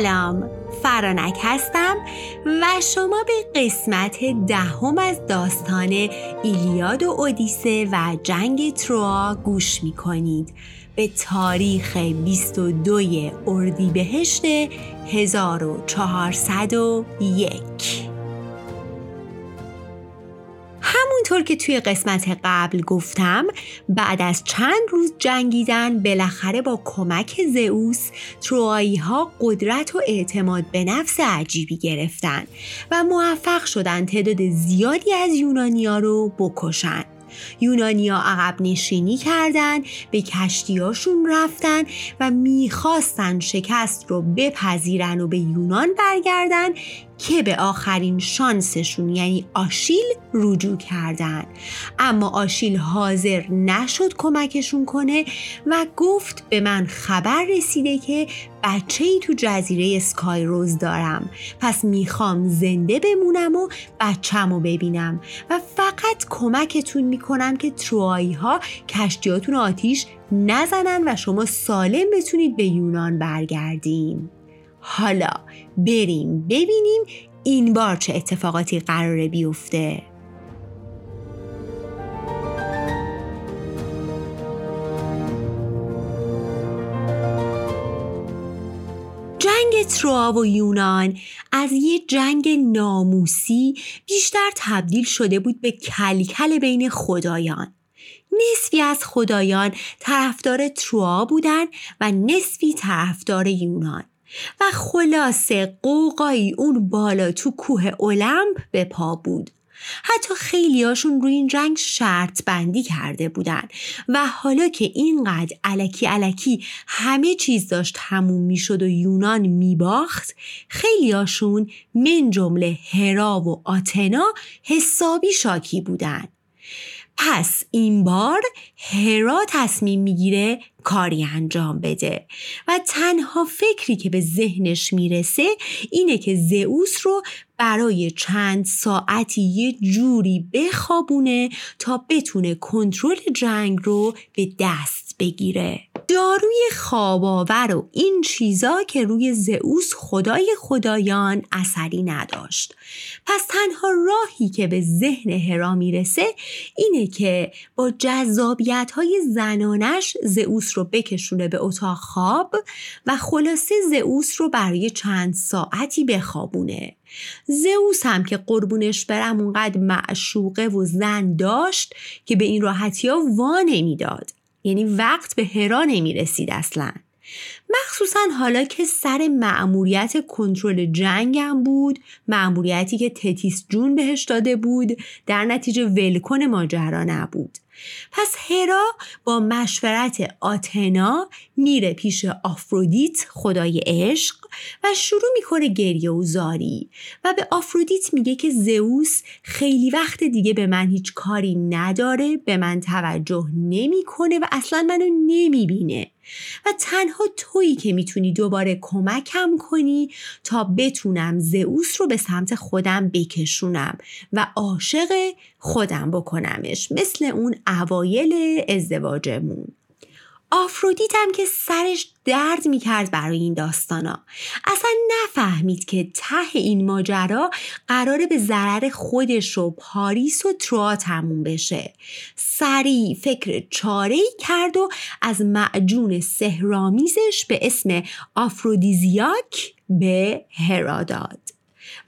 سلام فرانک هستم و شما به قسمت دهم از داستان ایلیاد و اودیسه و جنگ تروا گوش می کنید به تاریخ 22 اردیبهشت 1401 همونطور که توی قسمت قبل گفتم بعد از چند روز جنگیدن بالاخره با کمک زئوس تروایی ها قدرت و اعتماد به نفس عجیبی گرفتن و موفق شدن تعداد زیادی از یونانیا رو بکشن. یونانیا عقب نشینی کردن به کشتیاشون رفتن و می‌خواستن شکست رو بپذیرن و به یونان برگردن که به آخرین شانسشون یعنی آشیل رجوع کردن. اما آشیل حاضر نشد کمکشون کنه و گفت به من خبر رسیده که بچه ای تو جزیره اسکای روز دارم. پس می‌خوام زنده بمونم و بچم ببینم و فقط کمکتون می‌کنم که تروایی ها کشتیاتون آتیش نزنن و شما سالم بتونید به یونان برگردین. حالا بریم ببینیم این بار چه اتفاقاتی قراره بیفته. جنگ تروا و یونان از یه جنگ ناموسی بیشتر تبدیل شده بود به کلکل بین خدایان. نصفی از خدایان طرفدار تروا بودن و نصفی طرفدار یونان. و خلاصه قوقایی اون بالا تو کوه اولمپ به پا بود. حتی خیلیاشون روی این جنگ شرط بندی کرده بودن و حالا که اینقدر علکی علکی همه چیز داشت همون می‌شد و یونان میباخت خیلیاشون من جمله هرا و آتنا حسابی شاکی بودن. پس این بار هرا تصمیم می‌گیره کاری انجام بده و تنها فکری که به ذهنش می‌رسه اینه که زئوس رو برای چند ساعتی یه جوری بخوابونه تا بتونه کنترل جنگ رو به دست بگیره. داروی خواباور و این چیزا که روی زئوس خدای خدایان اثری نداشت. پس تنها راهی که به ذهن هرا می‌رسه اینه که با جذابیت های زنانش زئوس رو بکشونه به اتاق خواب و خلاصه زئوس رو برای چند ساعتی بخوابونه. زئوس هم که قربونش برم اونقدر معشوقه و زن داشت که به این راحتی ها وا نمی‌داد یعنی وقت به هرا نمی رسید اصلا. مخصوصا حالا که سر معموریت کنترل جنگم بود معموریتی که تتیس جون بهش داده بود در نتیجه ولکن ماجرا نبود. پس هرا با مشورت آتنا میره پیش آفرودیت خدای عشق و شروع می‌کنه گریه و زاری. و به آفرودیت میگه که زئوس خیلی وقت دیگه به من هیچ کاری نداره به من توجه نمی‌کنه و اصلا منو نمی‌بینه. و تنها تویی که می‌تونی دوباره کمکم کنی تا بتونم زئوس رو به سمت خودم بکشونم و عاشق خودم بکنمش مثل اون اوایل ازدواجمون. آفرودیت هم که سرش درد می‌کرد برای این داستانا. اصلا نفهمید که ته این ماجرا قراره به ضرر خودش و پاریس و تروا تموم بشه. سریع فکر چاره کرد و از معجون سهرامیزش به اسم آفرودیزیاک به هرا داد.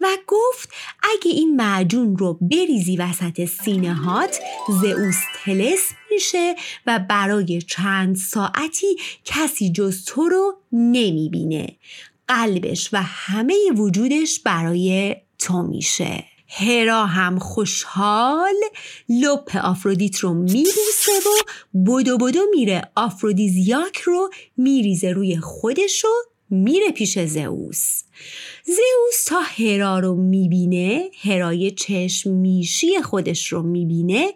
و گفت اگه این معجون رو بریزی وسط سینه هات زئوس تلس میشه و برای چند ساعتی کسی جز تو رو نمی‌بینه. قلبش و همه وجودش برای تو میشه. هرا هم خوشحال لپ آفرودیت رو میبوسه و بدو بدو میره آفرودیزیاک رو میریزه روی خودش و میره پیش زئوس. زئوس تا هرا رو می‌بینه هرای چشم میشی خودش رو می‌بینه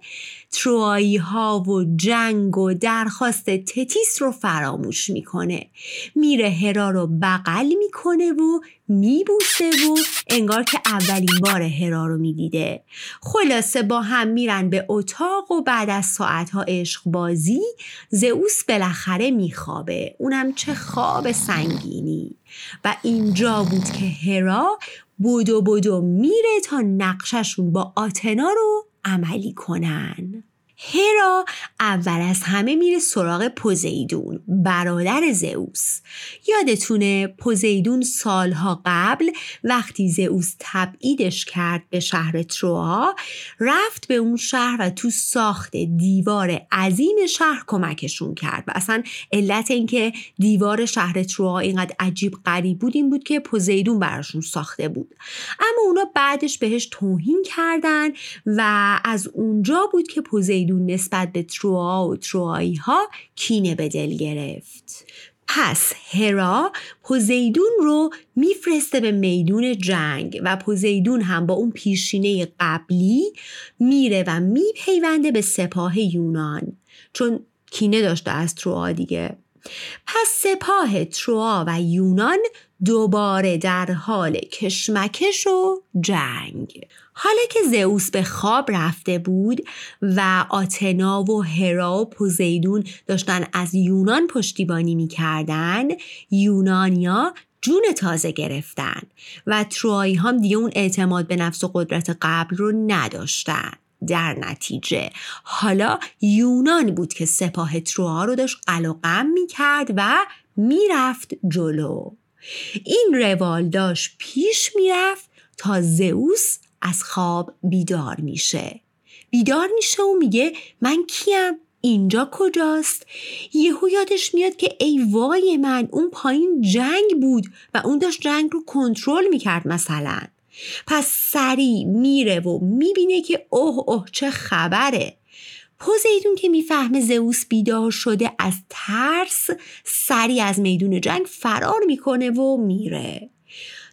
تروایی ها و جنگ و درخواست تتیس رو فراموش می‌کنه. میره هرا رو بغل می‌کنه و میبوسه و انگار که اولین بار هرا رو می‌دیده. خلاصه با هم میرن به اتاق و بعد از ساعتها عشق بازی زئوس بالاخره میخوابه. اونم چه خواب سنگینی. و اینجا بود که هرا بودو بودو میره تا نقششون با آتنا رو عملی کنن. هرا اول از همه میره سراغ پوزیدون برادر زئوس. یادتونه پوزیدون سالها قبل وقتی زئوس تبعیدش کرد به شهر تروا رفت به اون شهر و تو ساخت دیوار عظیم شهر کمکشون کرد و اصلا علت اینکه دیوار شهر تروا اینقدر عجیب غریب بود این بود که پوزیدون براشون ساخته بود. اما اونا بعدش بهش توهین کردن و از اونجا بود که پوزیدون نسبت به تروا و تروایی ها کینه به دل گرفت. پس هرا پوزیدون رو میفرسته به میدون جنگ و پوزیدون هم با اون پیشینه قبلی میره و میپیونده به سپاه یونان چون کینه داشته از تروا دیگه. پس سپاه تروا و یونان دوباره در حال کشمکش و جنگ. حالا که زئوس به خواب رفته بود و آتنا و هرا و پوزیدون داشتن از یونان پشتیبانی می‌کردن یونانیا جون تازه گرفتن و تروایی هم دیگه اون اعتماد به نفس و قدرت قبل رو نداشتن. در نتیجه حالا یونان بود که سپاه تروها رو داشت قلقم می کرد و می‌رفت جلو. این روال داشت پیش می‌رفت تا زئوس از خواب بیدار میشه. بیدار میشه و میگه من کیم؟ اینجا کجاست؟ یهو یادش میاد که ای وای من اون پایین جنگ بود و اون داشت جنگ رو کنترل می‌کرد مثلا. پس سریع میره و می‌بینه که اوه اوه چه خبره. پوزیدون که می‌فهمه زئوس بیدار شده از ترس سریع از میدون جنگ فرار می‌کنه و میره.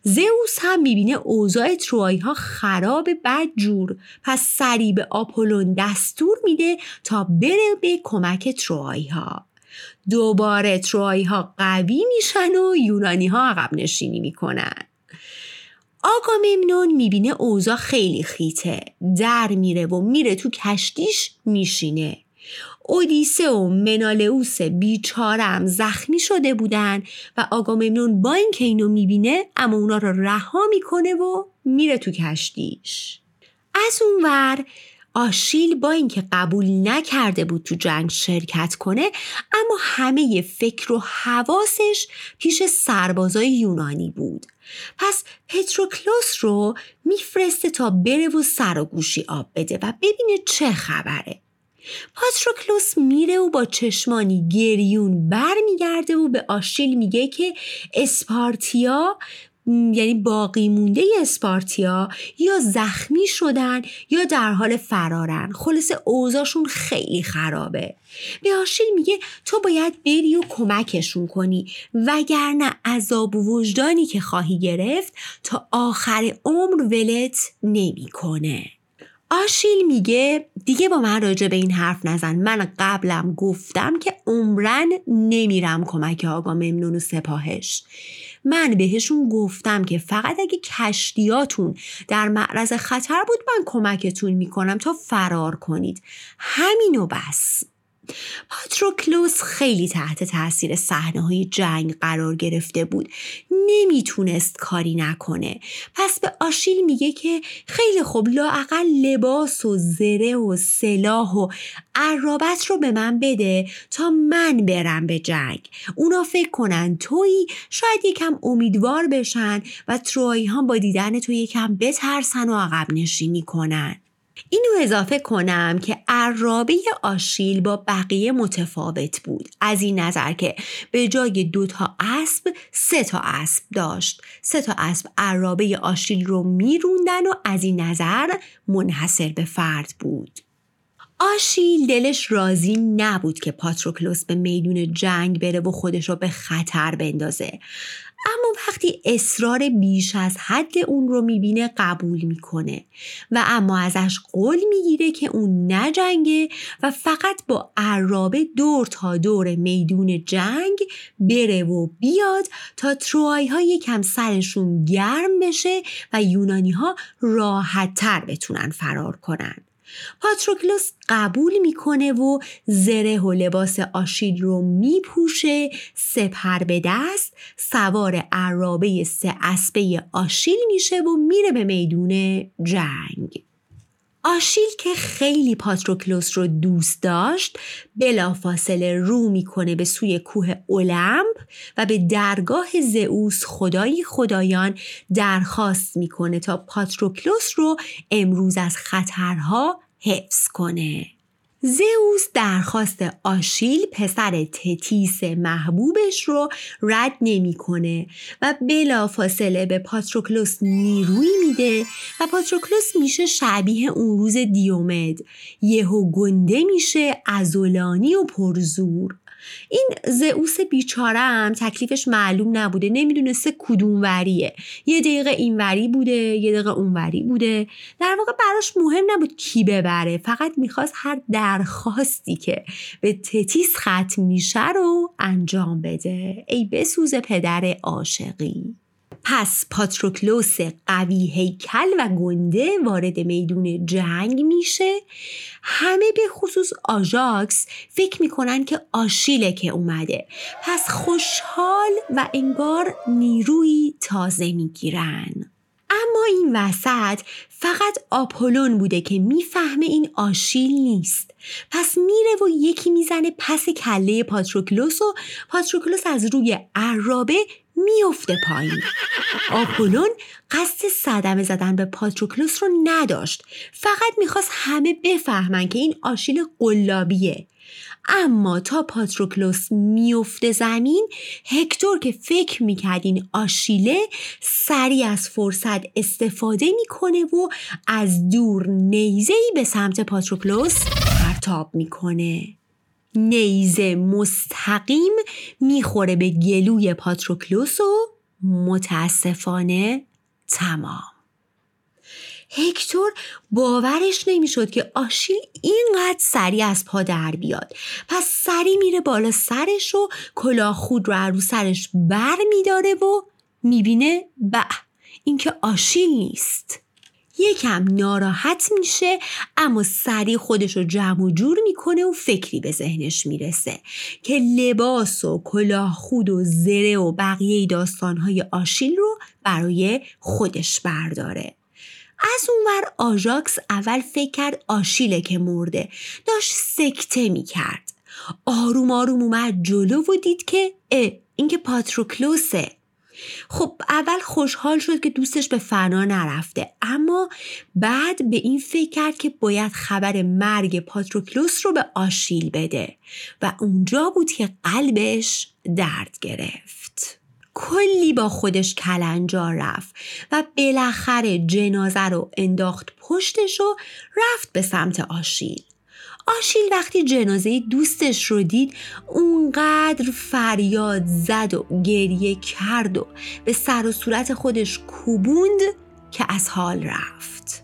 زئوس هم می‌بینه اوضاع تروایی ها خراب بد جور پس سریع به آپولون دستور میده تا بره به کمک تروایی ها دوباره تروایی ها قوی میشن و یونانی ها عقب نشینی می‌کنن. آگاممنون می‌بینه اوضاع خیلی خیته. در میره و میره تو کشتیش میشینه. اودیسه و منالئوس بیچارم زخمی شده بودن و آگاممنون با اینکه اینو می‌بینه اما اونا رو رها می‌کنه و میره تو کشتیش. از اون ور آشیل با اینکه قبول نکرده بود تو جنگ شرکت کنه اما همه فکر و حواسش پیش سربازای یونانی بود. پس پتروکلوس رو میفرسته تا بره و سر و گوشی آب بده و ببینه چه خبره. پاتروکلوس میره و با چشمانی گریون برمیگرده و به آشیل میگه که اسپارتیا یعنی باقی مونده اسپارتیا یا زخمی شدن یا در حال فرارن. خلاص اوضاعشون خیلی خرابه. به آشیل میگه تو باید بری و کمکشون کنی. وگرنه عذاب و وجدانی که خواهی گرفت تا آخر عمر ولت نمی‌کنه. آشیل میگه دیگه با من راجع به این حرف نزن. من قبلم گفتم که عمرن نمیرم کمک آقا ممنون و سپاهش. من بهشون گفتم که فقط اگه کشتیاتون در معرض خطر بود من کمکتون می‌کنم تا فرار کنید. همینو بس. پاتروکلوس خیلی تحت تاثیر صحنه های جنگ قرار گرفته بود. نمی‌تونست کاری نکنه. پس به آشیل میگه که خیلی خوب لااقل لباس و زره و سلاح و عرابت رو به من بده تا من برم به جنگ. اونا فکر کنن تویی شاید یکم امیدوار بشن و تروایی هم با دیدن تو یکم بترسن و عقب نشینی کنن. اینو اضافه کنم که عرابه آشیل با بقیه متفاوت بود. از این نظر که به جای دو تا اسب سه تا اسب داشت. سه تا اسب عرابه آشیل رو میروندن و از این نظر منحصر به فرد بود. آشیل دلش راضی نبود که پاتروکلوس به میدون جنگ بره و خودش رو به خطر بندازه. اما وقتی اصرار بیش از حد اون رو می‌بینه قبول می‌کنه. و اما ازش قول می‌گیره که اون نجنگه و فقط با عرابه دور تا دور میدون جنگ بره و بیاد تا تروایی ها یکم سرشون گرم بشه و یونانی ها راحت تر بتونن فرار کنن. پاتروکلوس قبول می‌کنه و زره و لباس آشیل رو میپوشه سپر به دست سوار عرابه سه اسبه آشیل میشه و میره به میدون جنگ. آشیل که خیلی پاتروکلوس رو دوست داشت بلافاصله رو می‌کنه به سوی کوه اولمپ و به درگاه زئوس خدای خدایان درخواست می‌کنه تا پاتروکلوس رو امروز از خطرها حفظ کنه. زئوس درخواست آشیل پسر تتیس محبوبش رو رد نمی‌کنه و بلافاصله به پاتروکلوس نیروی میده و پاتروکلوس میشه شبیه اون روز دیومد. یهو گنده میشه ازولانی و پرزور. این زئوس بیچاره هم تکلیفش معلوم نبوده نمی‌دونسته کدوم وریه. یه دقیقه این وری بوده یه دقیقه اون وری بوده. در واقع براش مهم نبود کی ببره فقط می‌خواست هر درخواستی که به تتیس ختم میشه رو انجام بده. ای بسوز پدر عاشقی. پس پاتروکلوس قوی هیکل و گنده وارد میدون جنگ میشه. همه به خصوص آژاکس فکر می‌کنن که آشیله که اومده. پس خوشحال و انگار نیروی تازه می‌گیرن. اما این وسط فقط آپولون بوده که می‌فهمه این آشیل نیست. پس میره و یکی می‌زنه پس کله پاتروکلوس و پاتروکلوس از روی عرابه میفته پایین. آپولون قصد صدمه زدن به پاتروکلوس رو نداشت. فقط می‌خواست همه بفهمن که این آشیل قلابیه. اما تا پاتروکلوس میفته زمین هکتور که فکر می‌کرد این آشیله سریع از فرصت استفاده می‌کنه و از دور نیزهی به سمت پاتروکلوس پرتاب می‌کنه. نیزه مستقیم می‌خوره به گلوی پاتروکلوس و متاسفانه تمام. هکتور باورش نمی‌شد که آشیل اینقدر سریع از پا در بیاد. پس سری میره بالا سرش و کلاه خود رو رو سرش بر میداره و می‌بینه به اینکه آشیل نیست. یکم ناراحت میشه اما سریع خودش رو جمع و جور می‌کنه و فکری به ذهنش می‌رسه که لباس و کلاه خود و زره و بقیه داستانهای آشیل رو برای خودش برداره. از اونور آژاکس اول فکر کرد آشیله که مرده داشت سکته می‌کرد. آروم آروم اومد جلو و دید که اه این که پاتروکلوسه. خب اول خوشحال شد که دوستش به فنا نرفته. اما بعد به این فکر کرد که باید خبر مرگ پاتروکلوس رو به آشیل بده و اونجا بود که قلبش درد گرفت. کلی با خودش کلنجار رفت و بالاخره جنازه رو انداخت پشتش و رفت به سمت آشیل. آشیل وقتی جنازه دوستش رو دید اونقدر فریاد زد و گریه کرد و به سر و صورت خودش کوبوند که از حال رفت.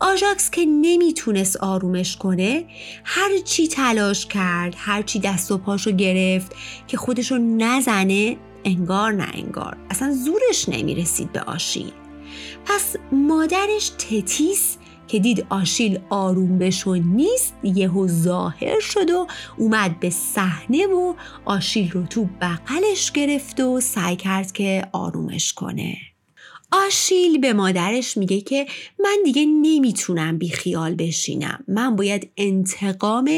آژاکس که نمی‌تونست آرومش کنه هر چی تلاش کرد هر چی دست و پاشو گرفت که خودشو نزنه انگار نه انگار. اصلا زورش نمی‌رسید به آشیل. پس مادرش تتیس که دید آشیل آروم بشو نیست یهو ظاهر شد و اومد به صحنه و آشیل رو تو بغلش گرفت و سعی کرد که آرومش کنه. آشیل به مادرش میگه که من دیگه نمی‌تونم بی خیال بشینم. من باید انتقام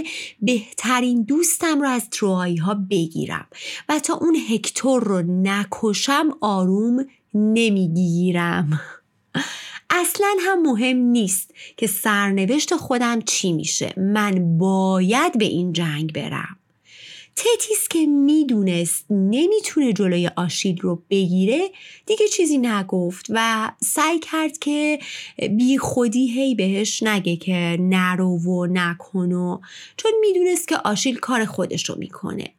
بهترین دوستم رو از تروهایی ها بگیرم و تا اون هکتور رو نکشم آروم نمی‌گیرم. اصلا هم مهم نیست که سرنوشت خودم چی میشه. من باید به این جنگ برم. تتیس که می‌دونست نمی‌تونه جلوی آشیل رو بگیره دیگه چیزی نگفت و سعی کرد که بی خودی هی بهش نگه که نرو و نکن و چون می‌دونست که آشیل کار خودش رو می‌کنه.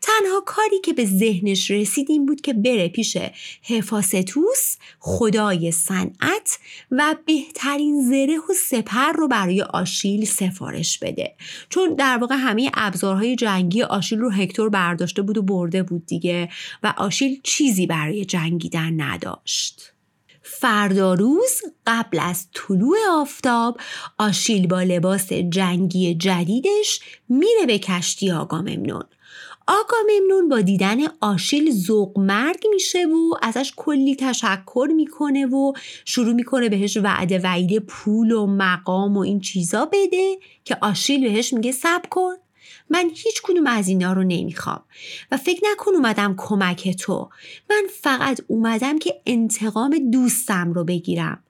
تنها کاری که به ذهنش رسید این بود که بره پیش هفاستوس خدای صنعت و بهترین زره و سپر رو برای آشیل سفارش بده. چون در واقع همه ابزارهای جنگی آشیل رو هکتور برداشته بود و برده بود دیگه و آشیل چیزی برای جنگیدن نداشت. فردا روز قبل از طلوع آفتاب آشیل با لباس جنگی جدیدش میره به کشتی آقا ممنون آقا ممنون با دیدن آشیل زوق مرگ میشه و ازش کلی تشکر می‌کنه و شروع می‌کنه بهش وعده وعیده پول و مقام و این چیزا بده که آشیل بهش میگه سب کن. من هیچ کدوم از اینا رو نمی‌خوام و فکر نکن اومدم کمک تو. من فقط اومدم که انتقام دوستم رو بگیرم.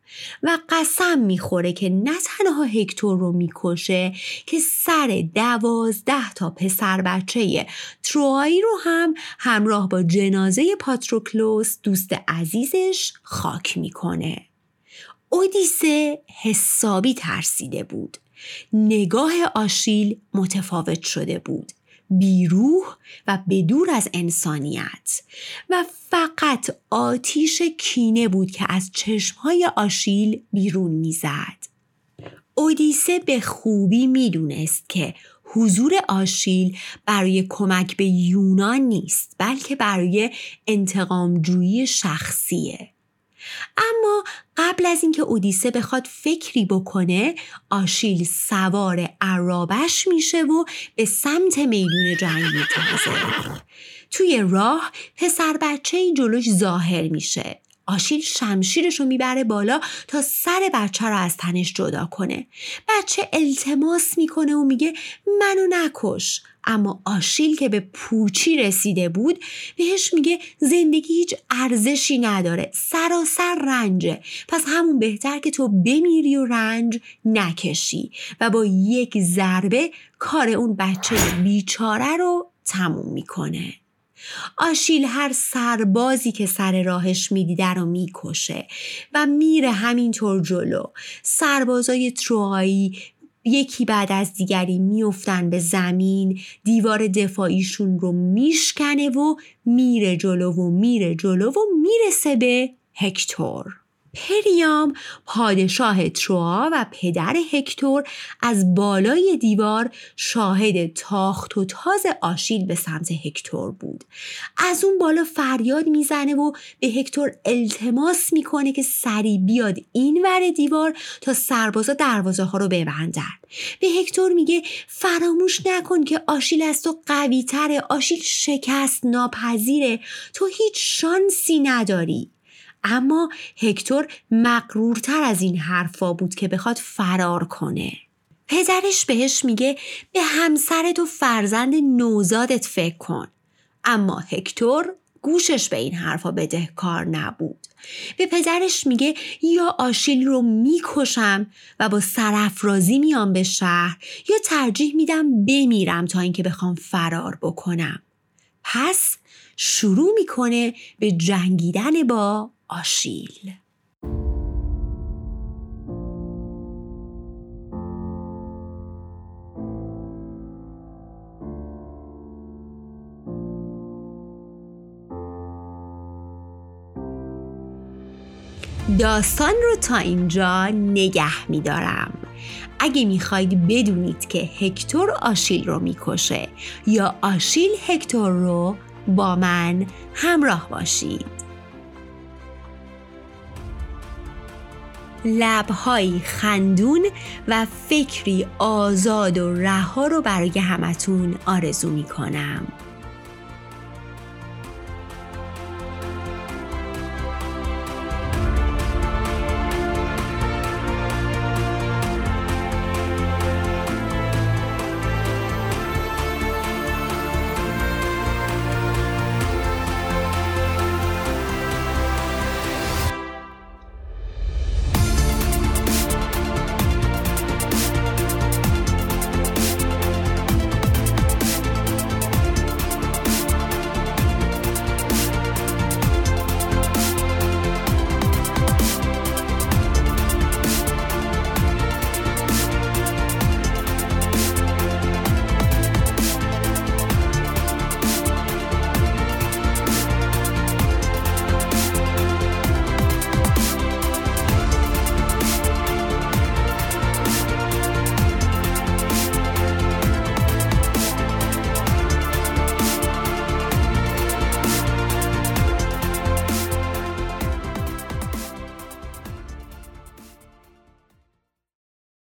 و قسم می‌خوره که نه تنها هکتور رو می‌کشه که سر دوازده تا پسر بچه تروایی رو هم همراه با جنازه پاتروکلوس دوست عزیزش خاک می‌کنه. اودیسه حسابی ترسیده بود. نگاه آشیل متفاوت شده بود. بیروح و بدور از انسانیت و فقط آتیش کینه بود که از چشمهای آشیل بیرون می‌زد. اودیسه به خوبی می‌دونست که حضور آشیل برای کمک به یونان نیست بلکه برای انتقامجویی شخصیه اما قبل از اینکه اودیسه بخواد فکری بکنه آشیل سوار عرابش میشه و به سمت میدون جنگ میتازه توی راه پسر بچه جلوش ظاهر میشه. آشیل شمشیرش رو می‌بره بالا تا سر بچه رو از تنش جدا کنه. بچه التماس می‌کنه و میگه منو نکش. اما آشیل که به پوچی رسیده بود بهش میگه زندگی هیچ ارزشی نداره سراسر رنجه. پس همون بهتر که تو بمیری و رنج نکشی و با یک ضربه کار اون بچه بیچاره رو تموم می‌کنه. آشیل هر سربازی که سر راهش می‌دیده رو می‌کشه و میره همینطور جلو. سربازای تروهایی یکی بعد از دیگری میفتن به زمین دیوار دفاعیشون رو میشکنه و میره جلو و میره جلو و می‌رسه به هکتور. پریام پادشاه تروا و پدر هکتور از بالای دیوار شاهد تاخت و تاز آشیل به سمت هکتور بود. از اون بالا فریاد می‌زنه و به هکتور التماس می‌کنه که سری بیاد این ور دیوار تا سربازا دروازه ها رو ببندن. به هکتور میگه فراموش نکن که آشیل از تو قوی تره آشیل شکست ناپذیره. تو هیچ شانسی نداری. اما هکتور مقرورتر از این حرفا بود که بخواد فرار کنه. پدرش بهش میگه به همسرت و فرزند نوزادت فکر کن. اما هکتور گوشش به این حرفا بدهکار نبود. به پدرش میگه یا آشیل رو می‌کشم و با سرافرازی میام به شهر یا ترجیح میدم بمیرم تا اینکه بخوام فرار بکنم. پس شروع می‌کنه به جنگیدن با آشیل. داستان رو تا اینجا نگه میدارم. اگه می‌خواید بدونید که هکتور آشیل رو می‌کشه یا آشیل هکتور رو با من همراه باشید. لبهایی خندون و فکری آزاد و رها رو برای همتون آرزو می کنم.